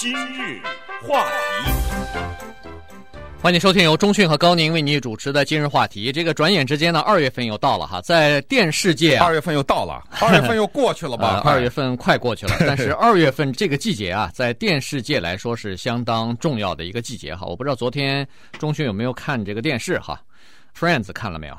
今日话题，欢迎收听由中讯和高宁为你主持的今日话题。这个转眼之间呢，二月份又到了哈，在电视界啊，二月份又到了，二月份又过去了吧？二月份快过去了，但是二月份这个季节啊，在电视界来说是相当重要的一个季节哈。我不知道昨天中讯有没有看这个电视哈，Friends 看了没有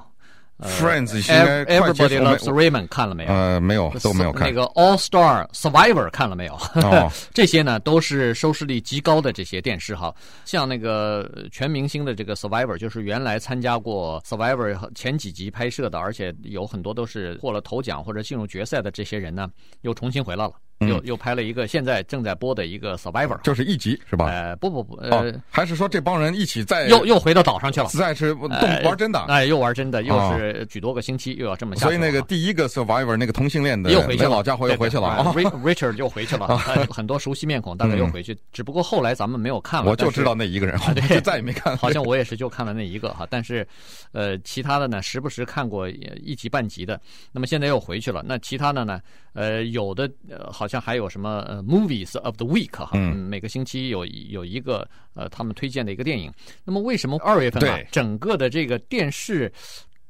？Friends，应该 Everybody Loves Raymond 看了没有？呃，没有，都没有看。那个 All Star Survivor 看了没有？哦、这些呢都是收视率极高的这些电视哈，像那个全明星的这个 Survivor，就是原来参加过 Survivor 前几集拍摄的，而且有很多都是获了头奖或者进入决赛的这些人呢，又重新回来了。又又拍了一个现在正在播的一个 Survivor，就是一集是吧？呃，不不不，呃、哦，还是说这帮人一起在又又回到岛上去了，再是动玩真的，哎，又玩真的，又是许多个星期又要这么下。所以那个第一个 Survivor 那个同性恋的又回去了，老家伙又回去了，Richard 又回去了，很多熟悉面孔大概又回去，只不过后来咱们没有看了。我就知道那一个人，就再也没看。好像我也是就看了那一个哈，但是呃，其他的呢，时不时看过一集半集的。那么现在又回去了，那其他的呢？呃，有的好像还有什么？呃，Movies of the Week 哈，嗯，每个星期有有一个呃，他们推荐的一个电影。那么为什么二月份啊，整个的这个电视，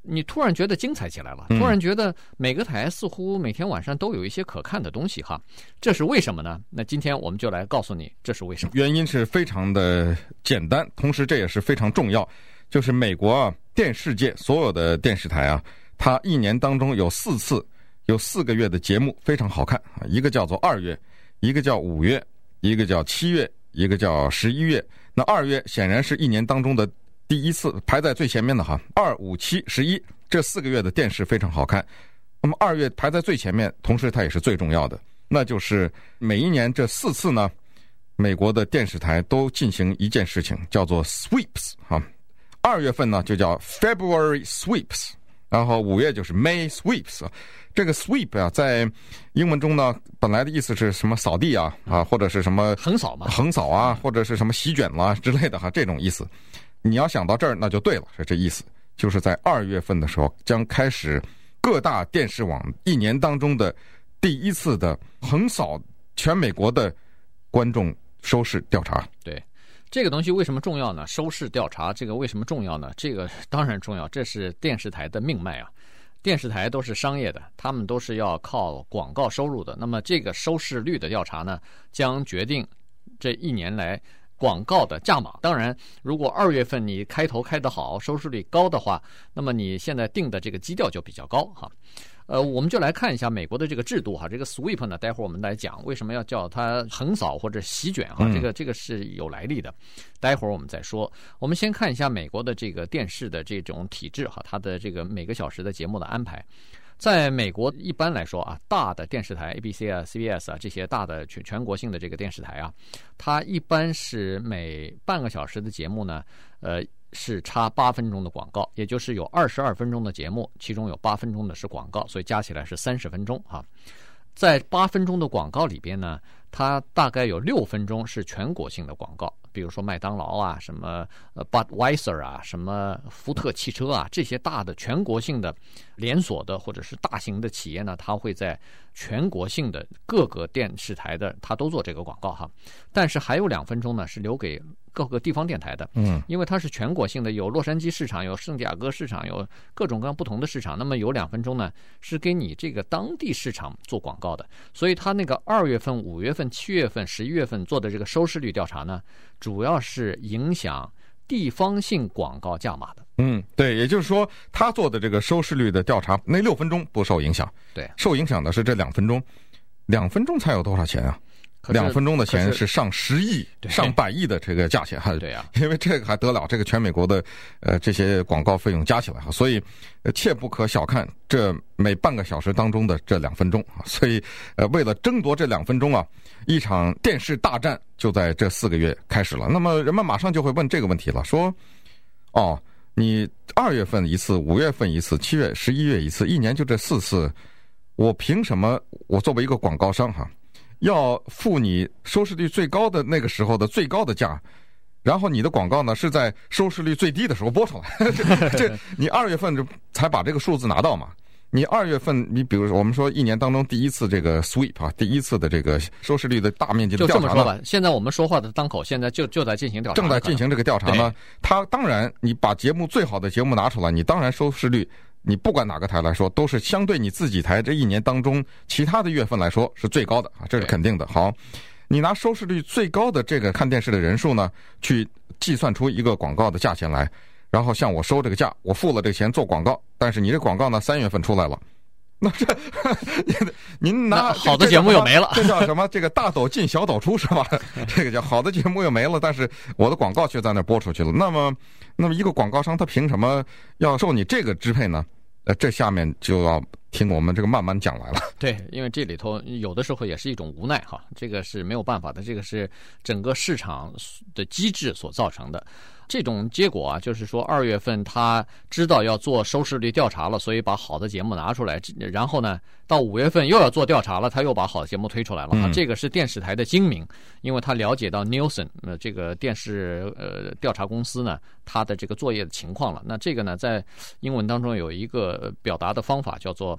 你突然觉得精彩起来了？突然觉得每个台似乎每天晚上都有一些可看的东西哈，这是为什么呢？那今天我们就来告诉你，这是为什么。原因是非常的简单，同时这也是非常重要，就是美国啊，电视界所有的电视台啊，它一年当中有四次，有四个月的节目非常好看啊，一个叫做二月。一个叫五月，一个叫七月，一个叫十一月。那二月显然是一年当中的第一次排在最前面的哈。二五七十一这四个月的电视非常好看。那么二月排在最前面，同时它也是最重要的，那就是每一年这四次呢，美国的电视台都进行一件事情，叫做 sweeps 哈。二月份呢就叫 February sweeps，然后五月就是 May sweeps。这个 sweep 啊，在英文中呢，本来的意思是什么扫地啊啊，或者是什么横扫嘛，横扫啊，或者是什么席卷啦之类的哈，这种意思。你要想到这儿，那就对了，是这意思。就是在二月份的时候，将开始各大电视网一年当中的第一次的横扫全美国的观众收视调查。对，这个东西为什么重要呢？收视调查这个为什么重要呢？这个 当然重要，这是电视台的命脉啊。电视台都是商业的，他们都是要靠广告收入的。那么这个收视率的调查呢，将决定这一年来广告的价码。当然，如果二月份你开头开得好，收视率高的话，那么你现在定的这个基调就比较高哈。呃，我们就来看一下美国的这个制度哈，这个 sweep 呢，待会儿我们来讲为什么要叫它横扫或者席卷哈，这个这个是有来历的，待会儿我们再说。我们先看一下美国的这个电视的这种体制哈，它的这个每个小时的节目的安排，在美国一般来说啊，大的电视台 ABC 啊、CBS 啊这些大的全全国性的这个电视台啊，它一般是每半个小时的节目呢，呃。是插八分钟的广告，也就是有二十二分钟的节目，其中有八分钟的是广告，所以加起来是三十分钟啊。在八分钟的广告里边呢，它大概有六分钟是全国性的广告，比如说麦当劳啊、什么呃 Budweiser 啊、什么福特汽车啊这些大的全国性的连锁的或者是大型的企业呢，它会在全国性的各个电视台的，它都做这个广告哈。但是还有两分钟呢，是留给。各个地方电台的，嗯，因为它是全国性的，有洛杉矶市场，有圣地亚哥市场，有各种各样不同的市场。那么有两分钟呢，是给你这个当地市场做广告的。所以它那个二月份、五月份、七月份、十一月份做的这个收视率调查呢，主要是影响地方性广告价码的。嗯，对，也就是说，他做的这个收视率的调查，那六分钟不受影响，对，受影响的是这两分钟，两分钟才有多少钱啊？两分钟的钱是上十亿、上百亿的这个价钱，还对呀，因为这个还得了，这个全美国的呃这些广告费用加起来哈，所以切不可小看这每半个小时当中的这两分钟啊，所以呃为了争夺这两分钟啊，一场电视大战就在这四个月开始了。那么人们马上就会问这个问题了，说哦，你二月份一次，五月份一次，七月、十一月一次，一年就这四次，我凭什么我作为一个广告商哈？要付你收视率最高的那个时候的最高的价，然后你的广告呢是在收视率最低的时候播出来。这这，你二月份就才把这个数字拿到嘛？你二月份，你比如说我们说一年当中第一次这个 sweep 啊，第一次的这个收视率的大面积的调查，就这么说吧，现在我们说话的当口，现在就就在进行调查，正在进行这个调查呢。他当然，你把节目最好的节目拿出来，你当然收视率，你不管哪个台来说，都是相对你自己台这一年当中其他的月份来说是最高的啊，这是肯定的。好。你拿收视率最高的这个看电视的人数呢，去计算出一个广告的价钱来，然后向我收这个价，我付了这个钱做广告，但是你这广告呢三月份出来了，那这 您拿好的节目又没了，这叫什么？这个大抖进小抖出是吧？这个叫好的节目又没了，但是我的广告却在那播出去了。那么，那么一个广告商他凭什么要受你这个支配呢？呃，这下面就要。听我们这个慢慢讲来了。对，因为这里头有的时候也是一种无奈哈，这个是没有办法的，这个是整个市场的机制所造成的。这种结果啊，就是说二月份他知道要做收视率调查了，所以把好的节目拿出来，然后呢，到五月份又要做调查了，他又把好的节目推出来了。嗯、这个是电视台的精明，因为他了解到 Nielsen 呃这个电视呃调查公司呢，他的这个作业的情况了。那这个呢，在英文当中有一个表达的方法叫做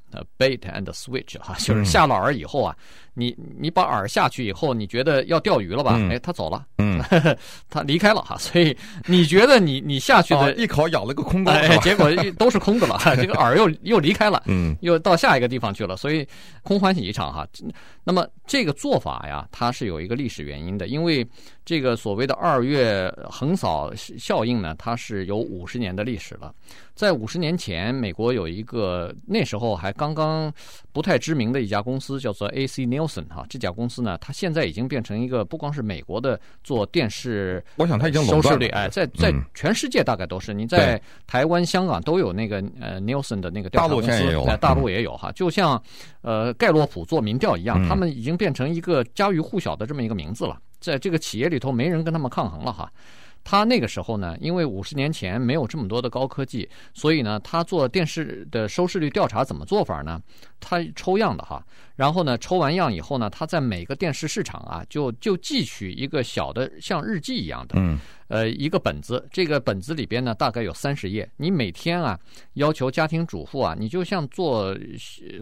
呃 bait and switch 哈，就是下了饵以后啊，你你把饵下去以后，你觉得要钓鱼了吧？哎，他走了，嗯，他离开了哈，所以。你觉得你你下去的、哦、一口咬了个空缸，哎，结果都是空的了，这个饵又又离开了，嗯，又到下一个地方去了，所以空欢喜一场哈。那么这个做法呀，它是有一个历史原因的，因为这个所谓的二月横扫效应呢，它是有五十年的历史了。在五十年前，美国有一个那时候还刚刚不太知名的一家公司，叫做 AC Nielsen 哈。这家公司呢，它现在已经变成一个不光是美国的做电视，我想它已经收视率哎，在在全世界大概都是。你在台湾、香港都有那个呃 Nielsen 的那个调查公司，在大陆也有哈。就像呃盖洛普做民调一样，他们已经变成一个家喻户晓的这么一个名字了。在这个企业里头，没人跟他们抗衡了哈。他那个时候呢，因为五十年前没有这么多的高科技，所以呢，他做电视的收视率调查怎么做法呢？他抽样的哈，然后呢，抽完样以后呢，他在每个电视市场啊，就就记取一个小的像日记一样的，嗯，呃，一个本子。这个本子里边呢，大概有三十页。你每天啊，要求家庭主妇啊，你就像做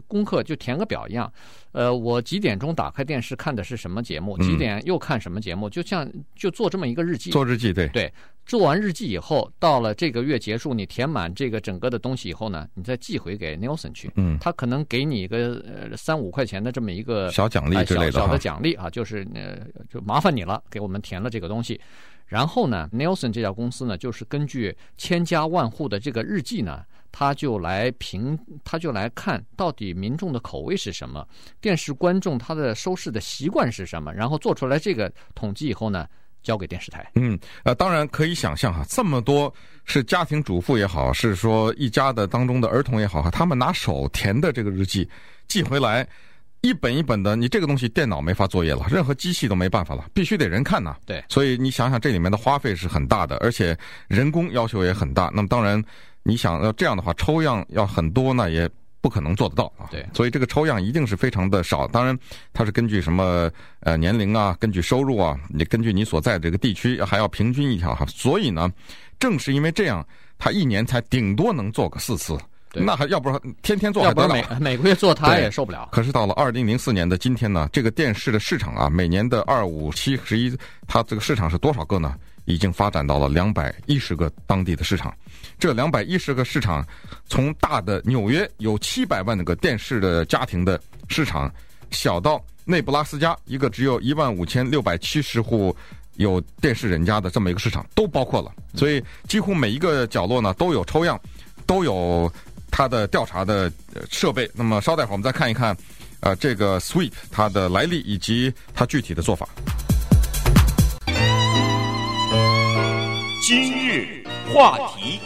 功课就填个表一样。呃，我几点钟打开电视看的是什么节目？几点又看什么节目？就像就做这么一个日记。做日记，对对。做完日记以后，到了这个月结束，你填满这个整个的东西以后呢，你再寄回给 Nielsen 去。嗯，他可能给你一个呃三五块钱的这么一个小奖励之类的、哎、小小的奖励啊，就是呃就麻烦你了，给我们填了这个东西。然后呢，Nielsen 这家公司呢，就是根据千家万户的这个日记呢，他就来评，他就来看到底民众的口味是什么，电视观众他的收视的习惯是什么，然后做出来这个统计以后呢。交给电视台。嗯，呃，当然可以想象哈，这么多是家庭主妇也好，是说一家的当中的儿童也好哈，他们拿手填的这个日记寄回来，一本一本的，你这个东西电脑没法作业了，任何机器都没办法了，必须得人看呐。对，所以你想想这里面的花费是很大的，而且人工要求也很大。那么当然，你想要这样的话，抽样要很多呢也。不可能做得到啊！对，所以这个抽样一定是非常的少。当然，它是根据什么呃年龄啊，根据收入啊，你根据你所在的这个地区还要平均一条哈。所以呢，正是因为这样，他一年才顶多能做个四次。那还要不然天天做？要不然每每个月做他也受不了。可是到了二零零四年的今天呢，这个电视的市场啊，每年的二五七十一，它这个市场是多少个呢？已经发展到了两百一十个当地的市场。这两百一十个市场，从大的纽约有七百万个电视的家庭的市场，小到内布拉斯加一个只有一万五千六百七十户有电视人家的这么一个市场，都包括了。所以几乎每一个角落呢都有抽样，都有它的调查的设备。那么稍待会儿我们再看一看，呃，这个 Sweep 它的来历以及它具体的做法。今日话题。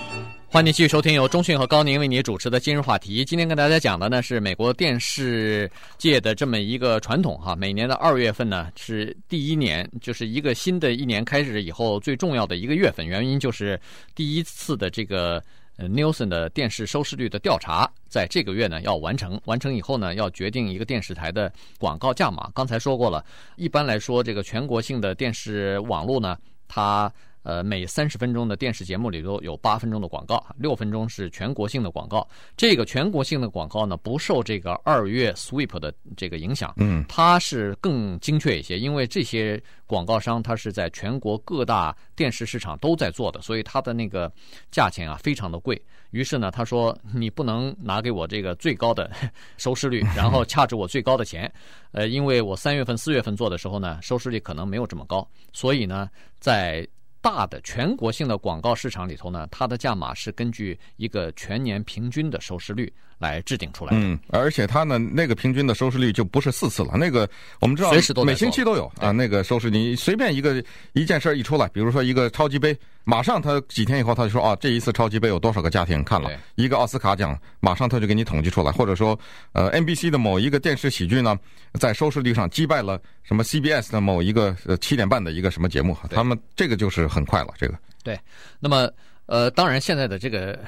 欢迎继续收听由中讯和高宁为你主持的今日话题。今天跟大家讲的呢是美国电视界的这么一个传统哈，每年的二月份呢是第一年，就是一个新的一年开始以后最重要的一个月份。原因就是第一次的这个呃 Nielsen 的电视收视率的调查，在这个月呢要完成。完成以后呢，要决定一个电视台的广告价码。刚才说过了，一般来说，这个全国性的电视网络呢，它呃，每三十分钟的电视节目里头有八分钟的广告，六分钟是全国性的广告。这个全国性的广告呢，不受这个二月 sweep 的这个影响，嗯，它是更精确一些，因为这些广告商它是在全国各大电视市场都在做的，所以它的那个价钱啊非常的贵。于是呢，他说你不能拿给我这个最高的 收视率，然后掐着我最高的钱，呃，因为我三月份、四月份做的时候呢，收视率可能没有这么高，所以呢，在大的全国性的广告市场里头呢，它的价码是根据一个全年平均的收视率。来制定出来。嗯，而且它呢，那个平均的收视率就不是四次了。那个我们知道，每星期都有啊。那个收视，你随便一个一件事一出来，比如说一个超级杯，马上他几天以后他就说啊，这一次超级杯有多少个家庭看了？一个奥斯卡奖，马上他就给你统计出来。或者说，呃，NBC 的某一个电视喜剧呢，在收视率上击败了什么 CBS 的某一个呃七点半的一个什么节目，他们这个就是很快了。这个对，那么。呃，当然，现在的这个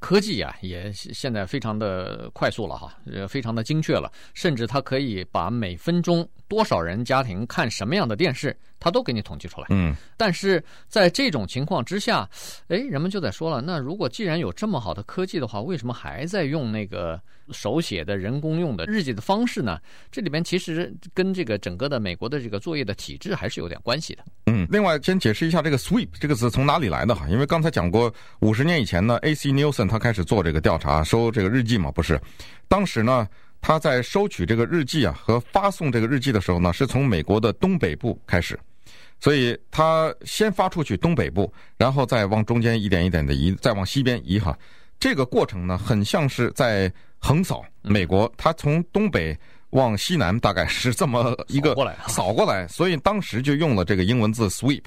科技啊，也现在非常的快速了哈，呃，非常的精确了，甚至它可以把每分钟多少人家庭看什么样的电视，他都给你统计出来。嗯，但是在这种情况之下，哎，人们就在说了，那如果既然有这么好的科技的话，为什么还在用那个手写的人工用的日记的方式呢？这里边其实跟这个整个的美国的这个作业的体制还是有点关系的。嗯，另外先解释一下这个 “sweep” 这个词从哪里来的哈，因为刚才讲过，五十年以前呢，A.C. Nielsen 他开始做这个调查，收这个日记嘛，不是？当时呢。他在收取这个日记啊和发送这个日记的时候呢，是从美国的东北部开始，所以他先发出去东北部，然后再往中间一点一点的移，再往西边移哈。这个过程呢，很像是在横扫美国，他从东北往西南，大概是这么一个扫过来，扫过来，所以当时就用了这个英文字 sweep。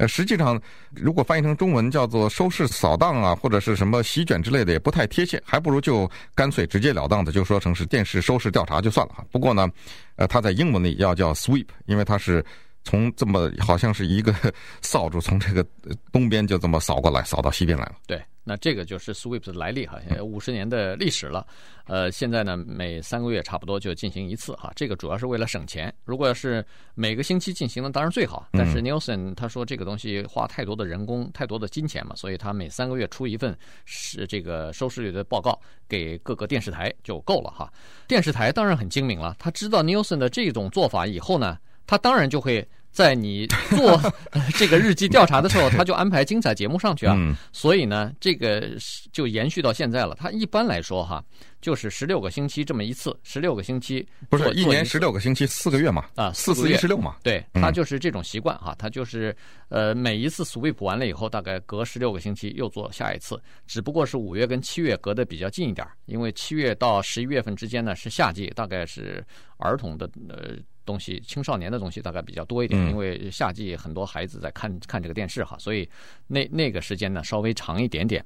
呃，实际上，如果翻译成中文叫做“收视扫荡”啊，或者是什么席卷之类的，也不太贴切，还不如就干脆直截了当的就说成是电视收视调查就算了哈。不过呢，呃，它在英文里要叫 sweep，因为它是从这么好像是一个 扫帚从这个东边就这么扫过来，扫到西边来了。对。那这个就是 Sweep 的来历哈，五十年的历史了。呃，现在呢，每三个月差不多就进行一次哈。这个主要是为了省钱。如果要是每个星期进行呢，当然最好。但是 Nielsen 他说这个东西花太多的人工、太多的金钱嘛，所以他每三个月出一份是这个收视率的报告给各个电视台就够了哈。电视台当然很精明了，他知道 Nielsen 的这种做法以后呢，他当然就会。在你做 这个日记调查的时候，他就安排精彩节目上去啊，所以呢，这个就延续到现在了。他一般来说哈，就是十六个星期这么一次，十六个星期不是一年十六个星期四个月嘛？啊，四四一十六嘛？对，他就是这种习惯哈，他就是呃每一次 sweep 完了以后，大概隔十六个星期又做下一次，只不过是五月跟七月隔得比较近一点，因为七月到十一月份之间呢是夏季，大概是儿童的呃。东西青少年的东西大概比较多一点，因为夏季很多孩子在看看这个电视哈，所以那那个时间呢稍微长一点点。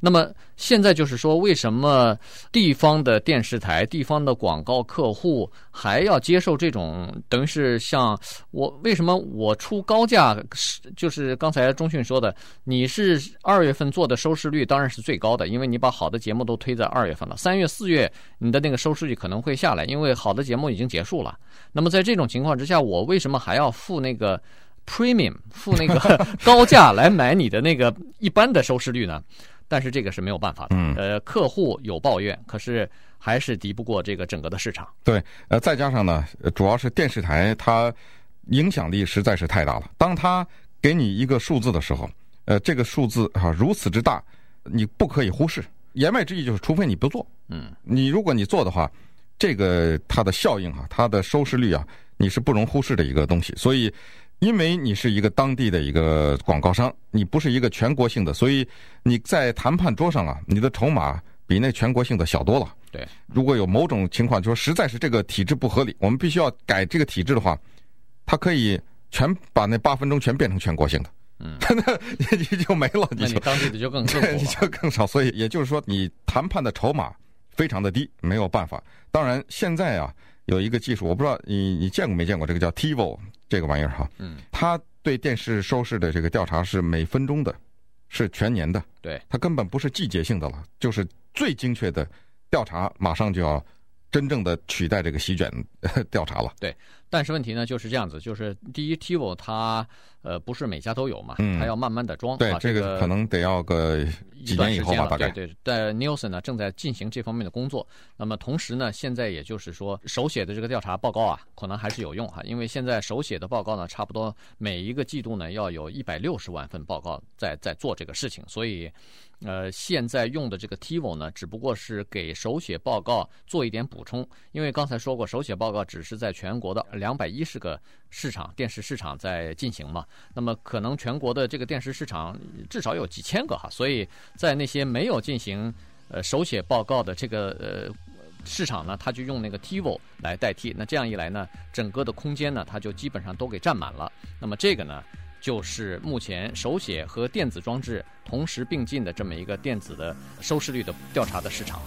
那么现在就是说，为什么地方的电视台、地方的广告客户还要接受这种等于是像我为什么我出高价是？就是刚才中讯说的，你是二月份做的收视率当然是最高的，因为你把好的节目都推在二月份了。三月、四月你的那个收视率可能会下来，因为好的节目已经结束了。那么在这种情况之下，我为什么还要付那个 premium，付那个 高价来买你的那个一般的收视率呢？但是这个是没有办法的。呃，客户有抱怨，可是还是敌不过这个整个的市场。对，呃，再加上呢，主要是电视台它影响力实在是太大了。当他给你一个数字的时候，呃，这个数字啊如此之大，你不可以忽视。言外之意就是，除非你不做，嗯，你如果你做的话。这个它的效应啊，它的收视率啊，你是不容忽视的一个东西。所以，因为你是一个当地的一个广告商，你不是一个全国性的，所以你在谈判桌上啊，你的筹码比那全国性的小多了。对，如果有某种情况，就说实在是这个体制不合理，我们必须要改这个体制的话，它可以全把那八分钟全变成全国性的。嗯，那你就没了，你就当地的就更少，你就更少。所以也就是说，你谈判的筹码。非常的低，没有办法。当然，现在啊，有一个技术，我不知道你你见过没见过，这个叫 TiVo 这个玩意儿哈。嗯。它对电视收视的这个调查是每分钟的，是全年的。对。它根本不是季节性的了，就是最精确的调查，马上就要真正的取代这个席卷 调查了。对。但是问题呢就是这样子，就是第一，TiVo 它呃不是每家都有嘛，它要慢慢的装。对，这个可能得要个几年以后吧，大概。对对，但 Nielsen 呢正在进行这方面的工作。那么同时呢，现在也就是说手写的这个调查报告啊，可能还是有用哈，因为现在手写的报告呢，差不多每一个季度呢要有一百六十万份报告在在做这个事情，所以。呃，现在用的这个 TiVo 呢，只不过是给手写报告做一点补充，因为刚才说过，手写报告只是在全国的两百一十个市场电视市场在进行嘛，那么可能全国的这个电视市场至少有几千个哈，所以在那些没有进行呃手写报告的这个呃市场呢，他就用那个 TiVo 来代替，那这样一来呢，整个的空间呢，它就基本上都给占满了，那么这个呢。就是目前手写和电子装置同时并进的这么一个电子的收视率的调查的市场。